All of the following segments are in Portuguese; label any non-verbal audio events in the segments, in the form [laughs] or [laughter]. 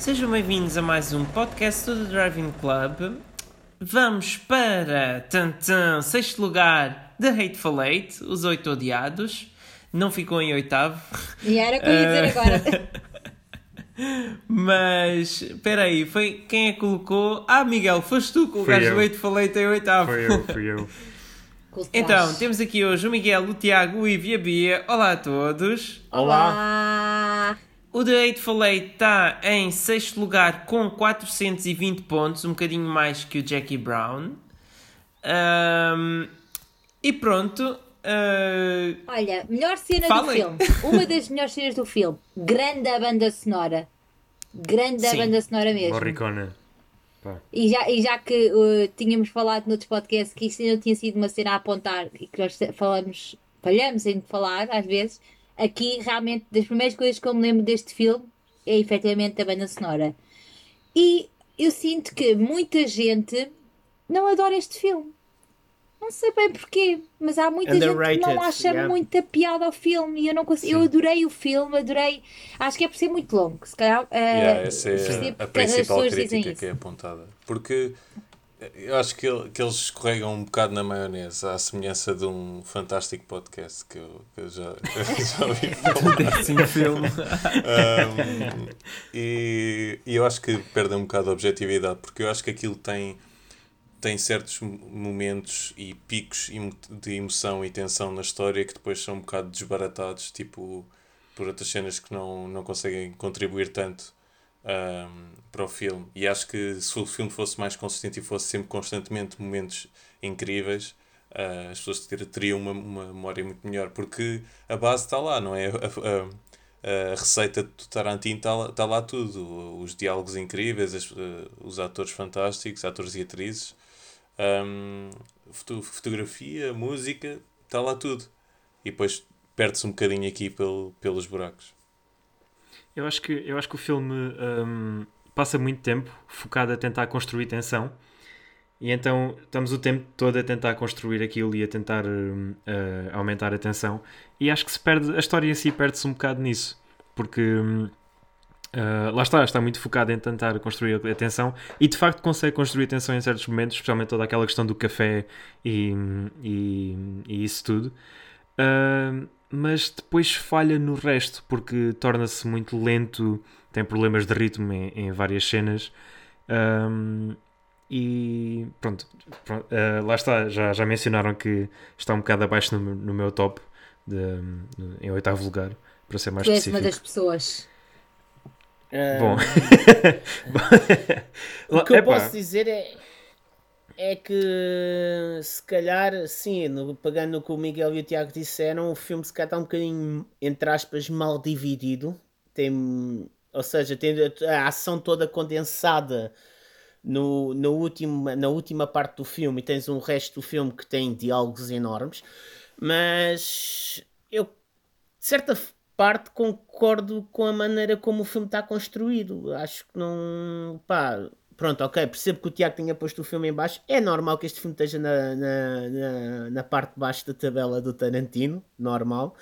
Sejam bem-vindos a mais um podcast do The Driving Club. Vamos para tantan, sexto lugar The Hateful Eight, os oito odiados. Não ficou em oitavo. E era o que eu ia dizer agora. [laughs] Mas, espera aí, foi quem é que colocou? Ah, Miguel, foste tu que o gajo do Hateful Eight em oitavo. Foi eu, fui eu. Então, temos aqui hoje o Miguel, o Tiago, o Ivo e a Bia. Olá a todos. Olá! O The Hateful Eight está em sexto lugar com 420 pontos, um bocadinho mais que o Jackie Brown. Ahm, e pronto. ah, Olha, melhor cena Falem. do filme. Uma das melhores cenas do filme. Grande a banda sonora. Grande a banda sonora mesmo. Morricone. E já, e já que uh, tínhamos falado noutros podcasts que isto ainda tinha sido uma cena a apontar e que nós falamos, falhamos em falar às vezes, aqui realmente das primeiras coisas que eu me lembro deste filme é efetivamente a banda sonora. E eu sinto que muita gente não adora este filme. Não sei bem porquê, mas há muita gente que não acha yeah. muita piada ao filme e eu não consigo. Eu adorei o filme, adorei. Acho que é por ser muito longo, se calhar. uh, Yeah, essa é a as principal crítica que é apontada. Porque eu acho que, ele- que eles escorregam um bocado na maionese, à semelhança de um fantástico podcast que eu, que eu já, [laughs] já ouvi falar. décimo filme. Um, e, e eu acho que perdem um bocado a objetividade, porque eu acho que aquilo tem, tem certos mo- momentos e picos de emoção e tensão na história que depois são um bocado desbaratados, tipo por outras cenas que não, não conseguem contribuir tanto um, para o filme. E acho que se o filme fosse mais consistente e fosse sempre constantemente momentos incríveis, uh, as pessoas ter- teriam uma, uma memória muito melhor, porque a base está lá, não é? A, a- a receita do Tarantino está lá, está lá tudo. Os diálogos incríveis, as- uh, os atores fantásticos, atores e atrizes, um, foto- fotografia, música, está lá tudo. E depois perde-se um bocadinho aqui pelo, pelos buracos. Eu acho que, eu acho que o filme hum, passa muito tempo focado a tentar construir tensão. E então estamos o tempo todo a tentar construir aquilo e a tentar hum, a aumentar a tensão. E acho que se perde, a história em si perde-se um bocado nisso. Porque hum, ah, lá está, está muito focado em tentar construir a tensão e de facto consegue construir tensão em certos momentos, especialmente toda aquela questão do café e, e, e isso tudo. Ah, mas depois falha no resto porque torna-se muito lento, tem problemas de ritmo em, em várias cenas. Ahm, e pronto, pronto, ah, lá está, já, já mencionaram que está um bocado abaixo no, meu- no meu top, de, no- em oitavo lugar, para ser mais Tu és uma específico. das pessoas. [laughs] [laughs] Bom, O que eu Epá, posso dizer é, é que se calhar, sim, no- pegando o que o Miguel e o Tiago disseram, o filme se calhar está um bocadinho, entre aspas, mal dividido. Tem, ou seja, tem a ação toda condensada no, no último, na última parte do filme e tens um resto do filme que tem diálogos enormes. Mas eu de certa parte concordo com a maneira como o filme está construído. Acho que não. Pá, pronto, ok, percebo que o Tiago tenha posto o filme em baixo. É normal que este filme esteja na, na, na, na parte de baixo da tabela do Tarantino, normal.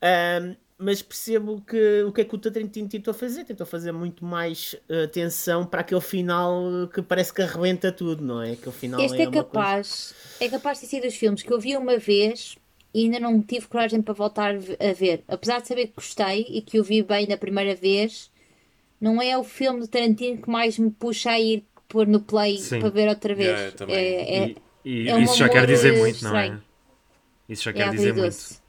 Ahm, mas percebo que o que é que o Tarantino tentou fazer? Tentou fazer muito mais eh, atenção para aquele final que parece que arrebenta tudo, não é? Aquele final Este é, coisa- capaz, é capaz de ser dos filmes que eu vi uma vez e ainda não tive coragem para voltar a ver. Apesar de saber que gostei e que o vi bem da primeira vez, não é o filme do Tarantino que mais me puxa a ir pôr no play Sim. para ver outra vez. Yeah, eu também. É, é, e, e é um isso já quer dizer muito, não é? estranho. Isso já é quer dizer muito. agridoce.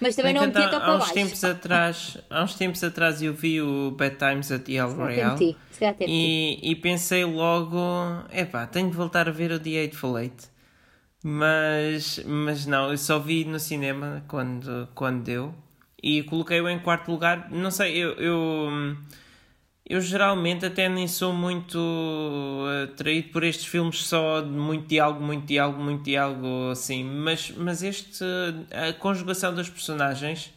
Mas também não me tenta há, para há uns baixo. tempos atrás, há uns tempos atrás eu vi o Bad Times at El Royale. se. E, e pensei logo, epá, tenho de voltar a ver o The Eightful Eight. Mas, mas não, eu só vi no cinema quando, quando deu. E coloquei-o em quarto lugar. Não sei, eu, eu, eu geralmente até nem sou muito atraído por estes filmes só de muito diálogo, muito diálogo, muito diálogo, assim. Mas, mas este, a conjugação das personagens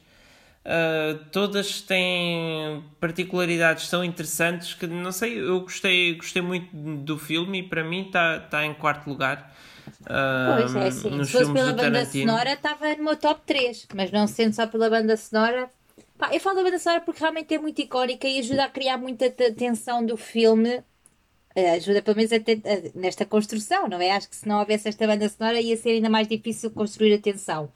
Uh, todas têm particularidades tão interessantes que não sei, eu gostei, gostei muito do filme e para mim está tá em quarto lugar. Uh, Pois é, nos Se fosse pela banda sonora, estava no meu top 3. Mas não sendo só pela banda sonora, Pá, eu falo da banda sonora porque realmente é muito icónica e ajuda a criar muita te- tensão do filme. Eh, Ajuda pelo menos a a- nesta construção, não é? Acho que se não houvesse esta banda sonora ia ser ainda mais difícil construir a tensão.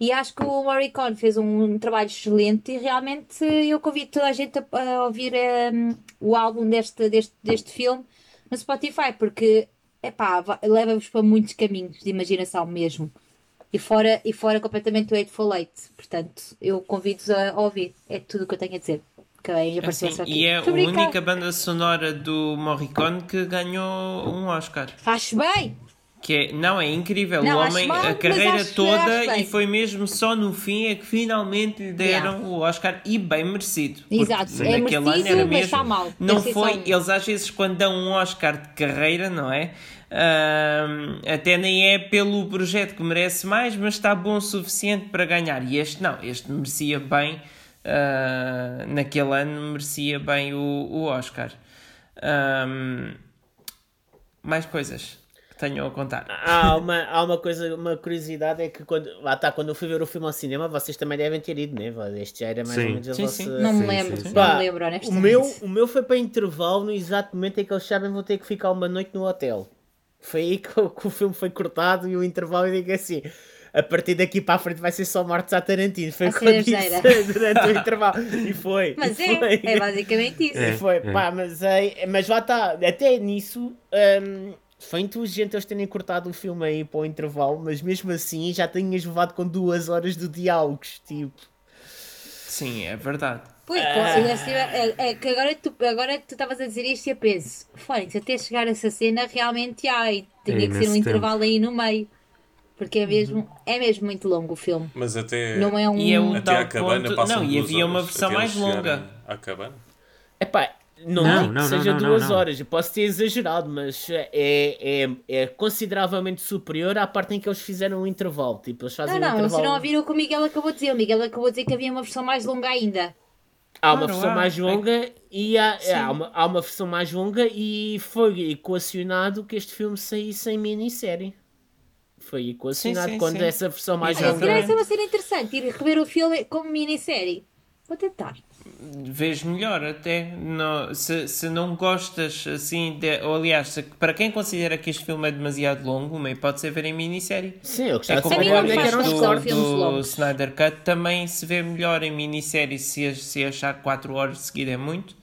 E acho que o Morricone fez um, trabalho excelente e realmente eu convido toda a gente a, a ouvir ehm, o álbum deste, deste, deste filme no Spotify, porque epá, va- leva-vos para muitos caminhos de imaginação mesmo. E fora, e fora completamente o Eightful Eight. Portanto, eu convido-vos a ouvir. É tudo o que eu tenho a dizer. Que bem, apareceu Assim, e é a única banda sonora do Morricone que ganhou um Oscar. Faz bem! Que é, não, é incrível. Não, o homem, mal, a carreira toda, e foi mesmo só no fim é que finalmente lhe deram Yeah. o Oscar e bem merecido. Exato, é naquele ano merecido, era mas mesmo. está mal. Não foi, só um. eles às vezes quando dão um Oscar de carreira, não é? Ahm, até nem é pelo projeto que merece mais, mas está bom o suficiente para ganhar. E este não, este merecia bem, ah, naquele ano merecia bem o, o Oscar. Ahm, mais coisas tenham a contar. Há uma, há uma coisa, uma curiosidade é que quando, lá está, quando eu fui ver o filme ao cinema, vocês também devem ter ido, né? Este já era mais Sim. ou menos a Sim, vossa. sim. Não me lembro, sim, sim. não Pá, me lembro, o honestamente. meu, o meu foi para intervalo no exato momento em que eles sabem que vão ter que ficar uma noite no hotel. Foi aí que, o- que o filme foi cortado e o intervalo eu digo assim. A partir daqui para a frente vai ser só mortes à Tarantino. Foi A o disse cerejeira. [laughs] durante o intervalo. E foi. Mas e é, foi. é basicamente isso. E É, foi, é. pá, mas, é, mas lá está, até nisso hum, foi inteligente eles terem cortado o filme aí para o intervalo, mas mesmo assim já tinhas levado com duas horas de diálogos, tipo. Sim, é verdade. Pois, Ah. tivesse- é, é que agora tu agora tu estavas a dizer isto e eu penso, Fónix, até chegar a essa cena realmente ai, tinha É que ser um imenso intervalo aí no meio. Porque é mesmo, é mesmo muito longo o filme. Mas até, Não é um. E é um- até tal à cabana ponto- não, e havia uma versão mais longa. À cabana. Epá, não, Não, digo não, que seja não, duas não. horas, eu posso ter exagerado, mas é, é, é consideravelmente superior à parte em que eles fizeram o intervalo. Tipo, eles fazem Não, não, vocês intervalo. não ouviram o que o Miguel acabou de dizer. O Miguel acabou de dizer que havia uma versão mais longa ainda. Há uma Claro, versão há. mais longa e há, Sim. há, uma, há uma versão mais longa e foi equacionado que este filme saísse em minissérie. Foi equacionado sim, quando sim. essa versão mais Olha, se longa. calhar isso é uma cena interessante, ir rever o filme como minissérie. Vou tentar. Vês melhor até. No, se, se não gostas assim, de, ou aliás, se- para quem considera que este filme é demasiado longo, uma hipótese é ver em minissérie. Sim, eu É gostava de como não o é que eram do, do. Snyder Cut também se vê melhor em minissérie se, se achar 4 horas de seguida é muito.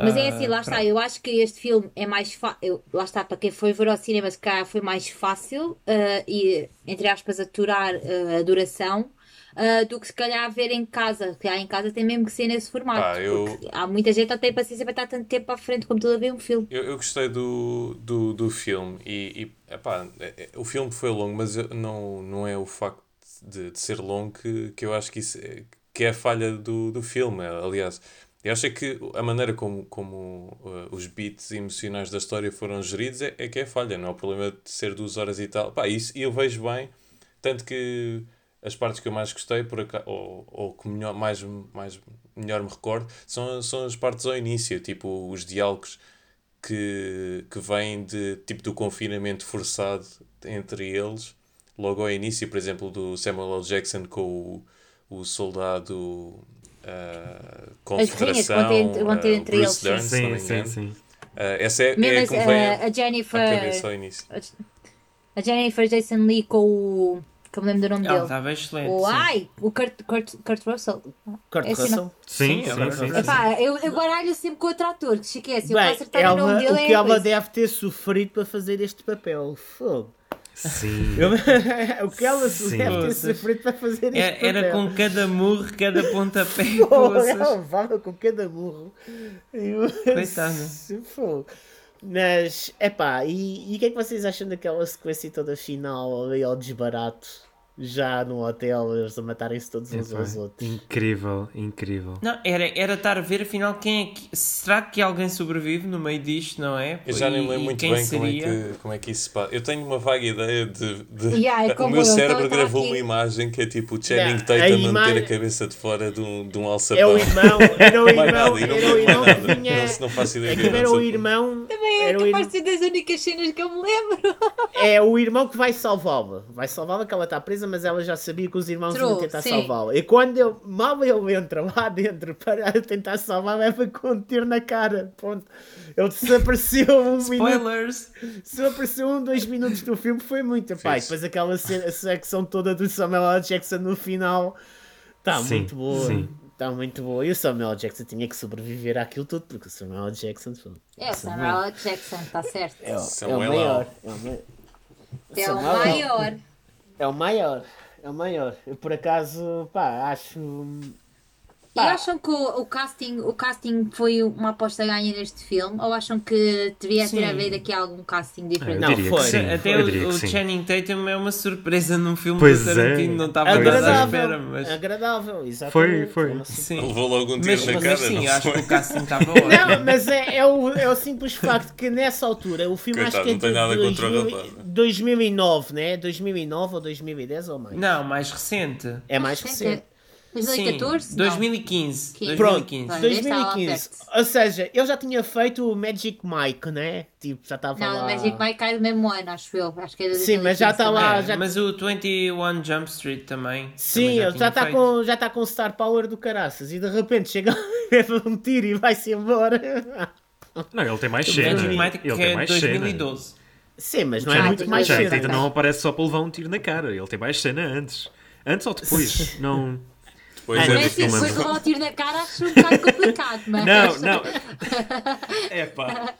Mas é Ah, assim, lá está, pronto. eu acho que este filme é mais fácil. Lá está, para quem foi ver ao cinema, se calhar foi mais fácil ah, e, entre aspas, aturar ah, a duração ah, do que se calhar ver em casa. Que em casa tem mesmo que ser nesse formato. Pá, eu- há muita gente que não tem paciência para estar tanto tempo à frente como tudo a ver um filme. Eu, eu gostei do, do, do filme e, e epá, é- é- o filme foi longo, mas não, não é o facto de, de ser longo que, que eu acho que, isso é, que é a falha do, do filme. Aliás, eu acho que a maneira como, como uh, os beats emocionais da história foram geridos é, é que é falha, não é o problema de ser duas horas e tal. Pá, isso, e eu vejo bem, tanto que as partes que eu mais gostei, por ou, ou que melhor, mais, mais, melhor me recordo, são, são as partes ao início, tipo os diálogos que, que vêm de, tipo, do confinamento forçado entre eles, logo ao início, por exemplo, do Samuel L. Jackson com o, o soldado uh, As ter- vão ter uh, entre Bruce eles, sim. Dern, se não me Sim, sim, sim. Uh, essa é, é Mesmo a as- a, a Jennifer. início. A Jennifer Jason Lee com o. que eu me lembro do nome Ela dele. estava excelente. O sim. ai! O Kurt, Kurt, Kurt Russell. Kurt É assim, Russell. Sim, Sim, sim, é sim, sim. Epá, eu, eu baralho sempre com outro ator, que esquece. Eu Bem, posso acertar o nome ela, dele. o é que ela coisa. deve ter sofrido para fazer este papel. Fogo. Sim. Eu- [laughs] o que ela Sim. deve ter sofrido para fazer este Era, papel. era com cada murro, cada pontapé. [laughs] Poças. ela levava com cada burro. Eu- Coitada. [laughs] Mas, epá, e, e o que é que vocês acham daquela sequência toda final ali ao desbarato? Já no hotel, eles a matarem-se todos uns aos outros. Incrível, incrível. Não, era, era estar a ver afinal quem é que. Será que alguém sobrevive no meio disto, não é? Eu já nem E- me lembro muito quem bem como é, seria? que, como é que isso se passa. Eu tenho uma vaga ideia de. de- Yeah, [laughs] é o meu eu, cérebro gravou aqui. uma imagem que é tipo o Channing Tatum a ima- manter a cabeça de fora de um, de um alçapão. É o irmão, era o [laughs] irmão, era o irmão nada. que vinha. Não, não faço ideia É do que era o irmão. É Era capaz de ser das únicas cenas que eu me lembro. é o irmão que vai salvá-la. Vai salvá-la que ela está presa mas ela já sabia que os irmãos True, iam tentar sim. salvá-lo. E quando ele, mal ele entra lá dentro para tentar salvar, leva com um tiro na cara. Ponto. Ele desapareceu um minuto. Spoilers! Se apareceu um, dois minutos do filme, foi muito. Pai, depois aquela secção toda do Samuel L. Jackson no final está muito boa. sim. Está muito boa. E o Samuel. Jackson tinha que sobreviver àquilo tudo, porque o Samuel. Jackson foi- É o Samuel L. Jackson, está certo. é, o- é o Samuel maior. É o, ma- É o Samuel- maior. é o maior. É o maior. Eu por acaso, pá, acho. E acham que o, o casting, o casting foi uma aposta ganha neste filme? Ou acham que devia ter havido aqui algum casting diferente? Não, foi. sim. Até o, o. Channing Tatum é uma surpresa num filme Pois do é. Tarantino, não estava nada à Agradável. espera, mas. Agradável, exatamente. Foi, foi. Sim. Levou logo um tiro Mas, na mas cara, sim, acho foi? que o casting estava [laughs] ótimo. Não, mas é, é, o, é o simples facto que nessa altura o filme Coitado, acho que é de nada contra o 2000 rapaz. 2009, né? 2009 ou 2010 ou mais. Não, mais recente. É mais Recente, recente. 2014? Sim, Não. 2015. Quinze. Pronto, 2015. Vai. 2015. Estava Ou seja, eu já tinha feito o Magic Mike, né? Tipo, já estava Não, lá. o Magic Mike cai do mesmo ano, acho eu. Acho que é Sim, mas já 2015 está lá, também. É, já- Mas o 21 Jump Street também. Sim, também ele já está com, já tá com Star Power do caraças e de repente chega [laughs] um tiro e vai-se embora. Não, ele tem mais cena. Magic Mike Ele que tem é mais 2012. Sim, mas não é Já, muito mais cena. Channing Tatum não aparece só para levar um tiro na cara. Ele tem mais cena antes. Antes ou depois? [laughs] não. Depois Ah, é assim, não depois levar o tiro na cara, acho um bocado complicado, mas. Não, não. [laughs] É pá.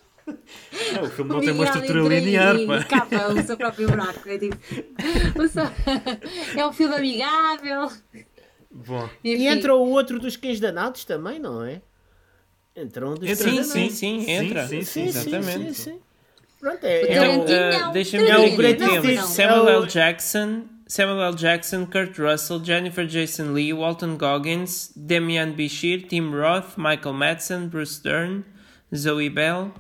Não, o filme não tem uma estrutura linear, e, pá. e capa o seu próprio buraco. É, tipo, [laughs] o seu- é um filme amigável. Bom. E Enfim. entra o outro dos cães danados também, não é? Entra um dos Entra, cães Sim, danados. sim, sim, entra. sim, Sim, Exatamente. sim, sim, sim. Pronto, é, O é Então, o- Tarantino uh, não. deixa-me ver Temos Hits. Samuel É L. o- Jackson, Samuel L. Jackson, Kurt Russell, Jennifer Jason Lee, Walton Goggins, Damian Bichir, Tim Roth, Michael Madsen, Bruce Dern, Zoe Bell,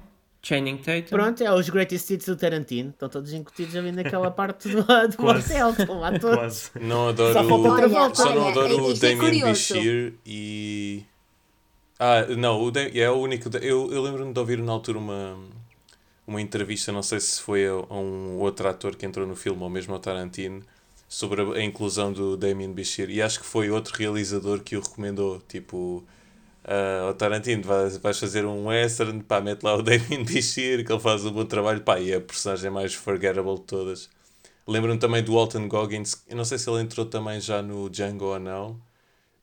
Channing Tatum. Pronto, é os greatest hits do Tarantino. Estão todos incutidos ali naquela [laughs] parte do, do Quase. hotel. Estão lá todos. Quase. Não adoro Só falta outra Olha, volta. Só não adoro o isto é curioso. Bichir e. Ah, não, o é o único. Eu, eu lembro-me de ouvir na altura uma, uma entrevista, não sei se foi a, a um outro ator que entrou no filme ou mesmo ao Tarantino, sobre a, inclusão do Damien Bichir. E acho que foi outro realizador que o recomendou. Tipo, ah, ao Tarantino, vais, vais fazer um western, pá, mete lá o [laughs] Damien Bichir, que ele faz um bom trabalho, pá, e é a personagem mais forgettable de todas. Lembro-me também do Walton Goggins, eu não sei se ele entrou também já no Django ou não,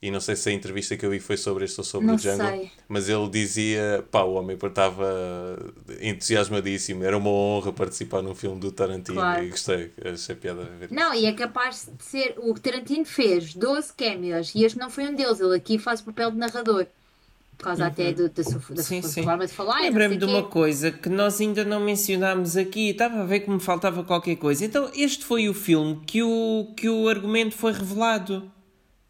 e não sei se a entrevista que eu vi foi sobre este ou sobre Não o Django, sei. mas ele dizia, pá, o homem estava entusiasmadíssimo, era uma honra participar num filme do Tarantino, Claro. e gostei, achei piada a ver. Não, e é capaz de ser. O Tarantino fez 12 cameos e este não foi um deles. Ele aqui faz o papel de narrador. Por causa até do, da, sua, da Sim, sua sim. forma de falar. e Lembrei-me de quê. uma coisa que nós ainda não mencionámos aqui. Estava a ver que me faltava qualquer coisa. Então, este foi o filme que o, que o argumento foi revelado.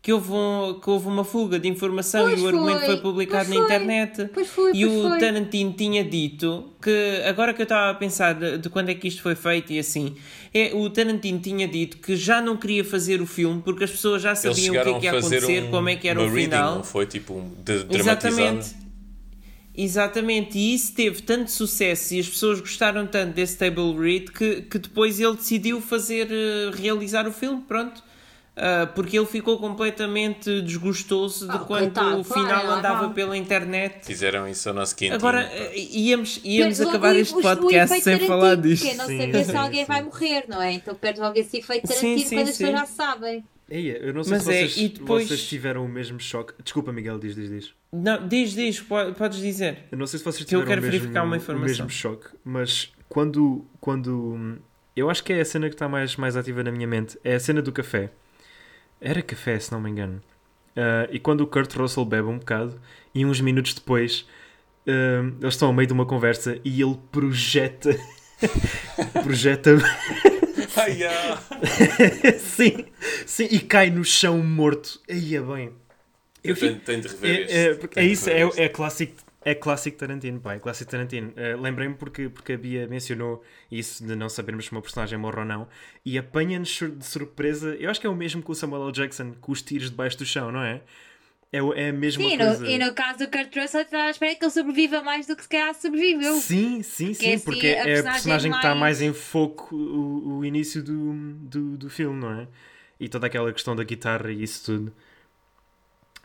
Que houve, um, que houve uma fuga de informação Pois e o argumento foi, foi publicado pois na foi. internet. Pois foi, e pois o. Tarantino tinha dito que, agora que eu estava a pensar de, de quando é que isto foi feito e assim, é, o Tarantino tinha dito que já não queria fazer o filme porque as pessoas já sabiam o que é que ia acontecer, um, como é que era o reading, final. não foi? Tipo, um, de. Exatamente. Exatamente, e isso teve tanto sucesso e as pessoas gostaram tanto desse table read que, que depois ele decidiu fazer, eh, realizar o filme, pronto. Ah, porque ele ficou completamente desgostoso de Ah, quando coitado, o final claro, andava não. pela internet. Fizeram isso ao nosso quintinho. Agora, eh, íamos, íamos acabar o- este o- o podcast sem falar disto. Que é não Sim, saber se sim, alguém sim. vai morrer, não é? Então perde logo esse efeito sim, quando as pessoas já sabem. Eia, eu não sei Mas se é, vocês, e depois- vocês tiveram o mesmo choque. Desculpa, Miguel, diz, diz, diz. Não, diz, diz, po- podes dizer. Eu não sei se vocês Que eu tiveram quero o mesmo, verificar uma o informação. mesmo choque, mas quando, quando. Eu acho que é a cena que está mais, mais ativa na minha mente. É a cena do café. Era café, se não me engano. Ah, e quando o Kurt Russell bebe um bocado, e uns minutos depois, ah, eles estão ao meio de uma conversa e ele projeta. [laughs] projeta. Ai, ah. [laughs] sim, sim, e cai no chão morto. Aí é bem. Eu tenho, tenho de rever. É, é, é isso, é, é clássico. É clássico Tarantino, pá, é clássico Tarantino. Eh, Lembrei-me porque, porque a Bia mencionou isso de não sabermos se uma personagem morre ou não e apanha-nos de surpresa. Eu acho que é o mesmo que o Samuel L. Jackson com os tiros debaixo do chão, não é? É, é a mesma Sim, coisa. no, e no caso do Kurt Russell, está à espera que ele sobreviva mais do que se calhar sobreviveu. Sim, sim, sim, é assim, porque a é a personagem personagem que está mais- mais em foco o, o início do, do, do filme, não é? e toda aquela questão da guitarra e isso tudo.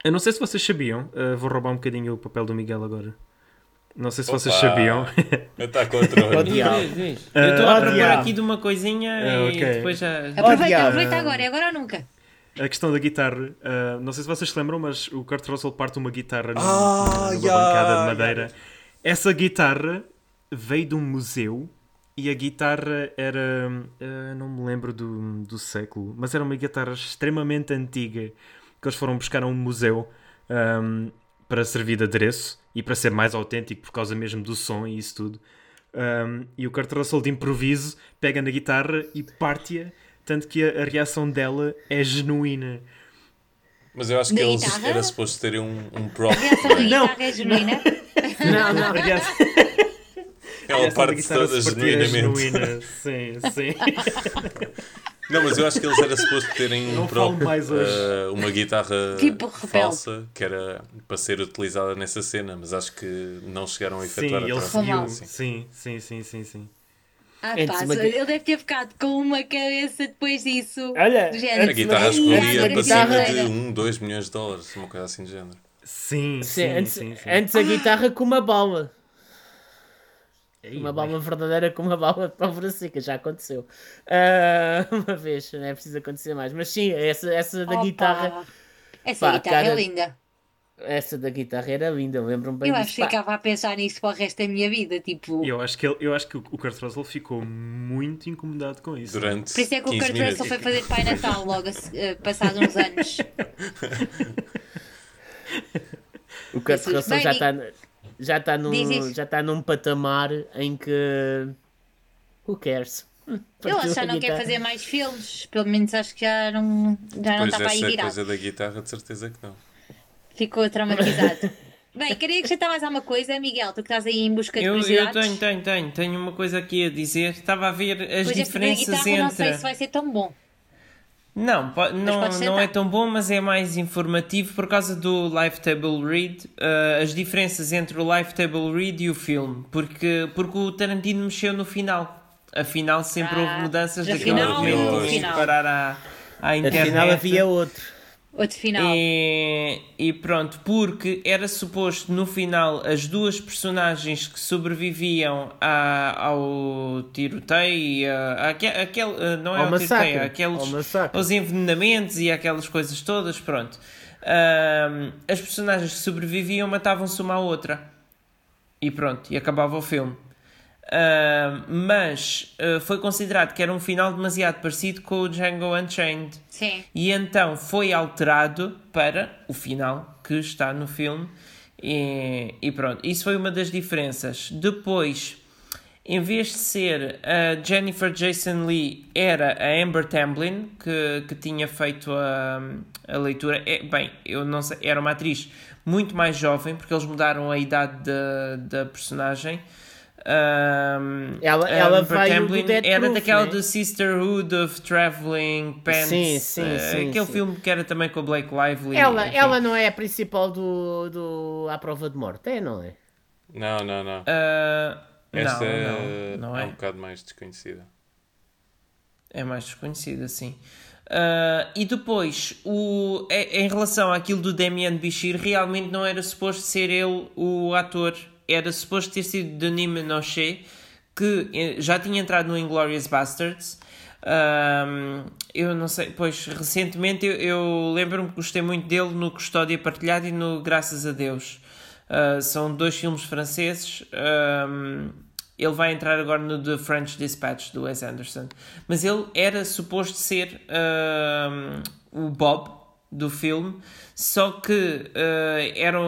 Eu não sei se vocês sabiam, uh, vou roubar um bocadinho o papel do Miguel agora. Não sei se vocês Opa. sabiam. [laughs] Está contra Diabo. Diz, diz. Eu estou a diabo. aqui de uma coisinha Ah, e ok. depois já. Aproveita, aproveita agora, é agora ou nunca. a questão da guitarra, uh, não sei se vocês se lembram, mas o Kurt Russell parte uma guitarra num- Ah, numa yeah, bancada de madeira. Essa guitarra veio de um museu e a guitarra era. uh, não me lembro do, do século, mas era uma guitarra extremamente antiga que eles foram buscar a um museu um, para servir de adereço e para ser mais autêntico por causa mesmo do som e isso tudo. Um, e o Kurt Russell de improviso pega na guitarra e parte-a, tanto que a, a reação dela é genuína. Mas eu acho que eles guitarra? era suposto terem um, um prop. A reação da Não. guitarra é genuína. [laughs] Não, não. A reação, Ela parte toda é genuinamente. genuína. Sim, sim. [laughs] Não, mas eu acho que eles era suposto terem um hoje. eh, uma guitarra [laughs] Tipo falsa que era para ser utilizada nessa cena, mas acho que não chegaram a Sim, efetuar a ele troca. Foi mal. seguiu. Sim, sim, sim, sim, sim. Ah, Antes pá, ele deve ter ficado com uma cabeça depois disso. Olha, do género. A guitarra a valia para guitarra- cima de 1, 2 milhões de dólares, uma coisa assim de género. Sim, Sim, sim, antes, sim, sim. antes a guitarra com uma bala. Ei, Uma bem. bala verdadeira com uma bala de pólvora seca, já aconteceu. Ah, [laughs] uma vez, não é preciso acontecer mais. Mas sim, essa, essa da Opa, guitarra, Essa Pá, guitarra cara- é linda. essa da guitarra era linda, lembro-me bem Eu acho que ficava a pensar nisso para o resto da minha vida. Tipo, Eu acho, que ele, eu acho que o o Kurt Russell ficou muito incomodado com isso. Durante por isso é que o 15 Kurt minutos. Russell foi fazer Pai Natal logo a se- eh, passado uns anos. [laughs] O Kurt. Russell Bem, já está já está num, já está num patamar em que. Who cares? Eu Partiu acho que não quer fazer mais filmes. Pelo menos acho que já não, já não está para aí virado. coisa da guitarra, de certeza que não. Ficou traumatizado. [laughs] Bem, queria acrescentar mais alguma coisa, Miguel. Tu que estás aí em busca de Eu, eu curiosidades. tenho, tenho, tenho, tenho uma coisa aqui a dizer. Estava a ver as Pois da diferenças guitarra não sei entre. se vai ser tão bom. Não, po- não, não é sentar. tão bom, mas é mais informativo por causa do Live Table Read, uh, as diferenças entre o Live Table Read e o filme, porque, porque o Tarantino mexeu no final. Afinal, sempre Ah, houve mudanças daquele momento. final. parar à, à internet. Afinal havia outro. Outro final. E, e pronto, porque era suposto no final as duas personagens que sobreviviam a- ao tiroteio e a, aque- aquele, não é Ao ao massacre, tiroteio, aqueles, ao aos envenenamentos e aquelas coisas todas, pronto. Ahm, as personagens que sobreviviam matavam-se uma à outra. E pronto, e acabava o filme. Ahm, mas ah, foi considerado que era um final demasiado parecido com o Django Unchained. Sim. E então foi alterado para o final que está no filme. E, e pronto, isso foi uma das diferenças. Depois, em vez de ser a Jennifer Jason Lee, era a Amber Tamblyn que, que tinha feito a, a leitura. É, bem, eu não sei, era uma atriz muito mais jovem, porque eles mudaram a idade da, da personagem. Um, Ela- a ela Amber veio do Tamblyn Death era Proof, daquela né? do Sisterhood of Traveling Pants. Sim, sim, eh, sim, Aquele sim. filme que era também com o Blake Lively. Ela, enfim. ela não é a principal do, do À Prova de Morte, é, não é? Não, não, não. Ah, Esta não, é, não, não é é. um bocado mais desconhecida. É mais desconhecida, sim. Ah, e depois, o, em em relação àquilo do Damien Bichir, realmente não era suposto ser ele o ator. Era suposto ter sido Denis Menochet, que eh, já tinha entrado no Inglourious Bastards. Ahm, eu não sei, pois recentemente eu, eu lembro-me que gostei muito dele no Custódia Partilhada e no Graças a Deus. Ah, são dois filmes franceses. Ahm, ele vai entrar agora no The French Dispatch do Wes Anderson. Mas ele era suposto ser ahm, o Bob do filme, só que ah, era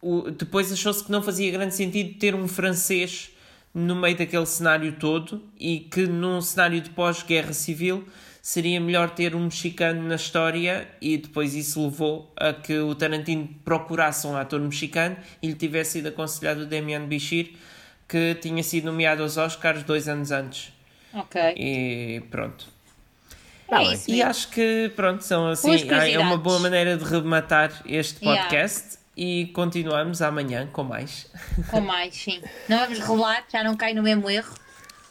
o- depois achou-se que não fazia grande sentido ter um francês no meio daquele cenário todo e que num cenário de pós-guerra civil seria melhor ter um mexicano na história e depois isso levou a que o Tarantino procurasse um ator mexicano e lhe tivesse sido aconselhado o Damian Bichir que tinha sido nomeado aos Oscars dois anos antes. Ok. e pronto. Tá é isso. E acho que pronto são assim é uma boa maneira de rematar este Yeah. podcast e continuamos amanhã com mais Com mais, sim. Não vamos revelar, já não cai no mesmo erro.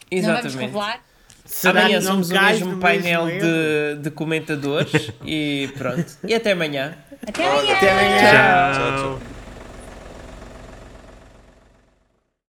Não vamos exatamente revelar. Será Amanhã somos o mesmo painel mesmo de, de comentadores e pronto. E até amanhã. Até amanhã! Até amanhã. Tchau. Tchau, tchau.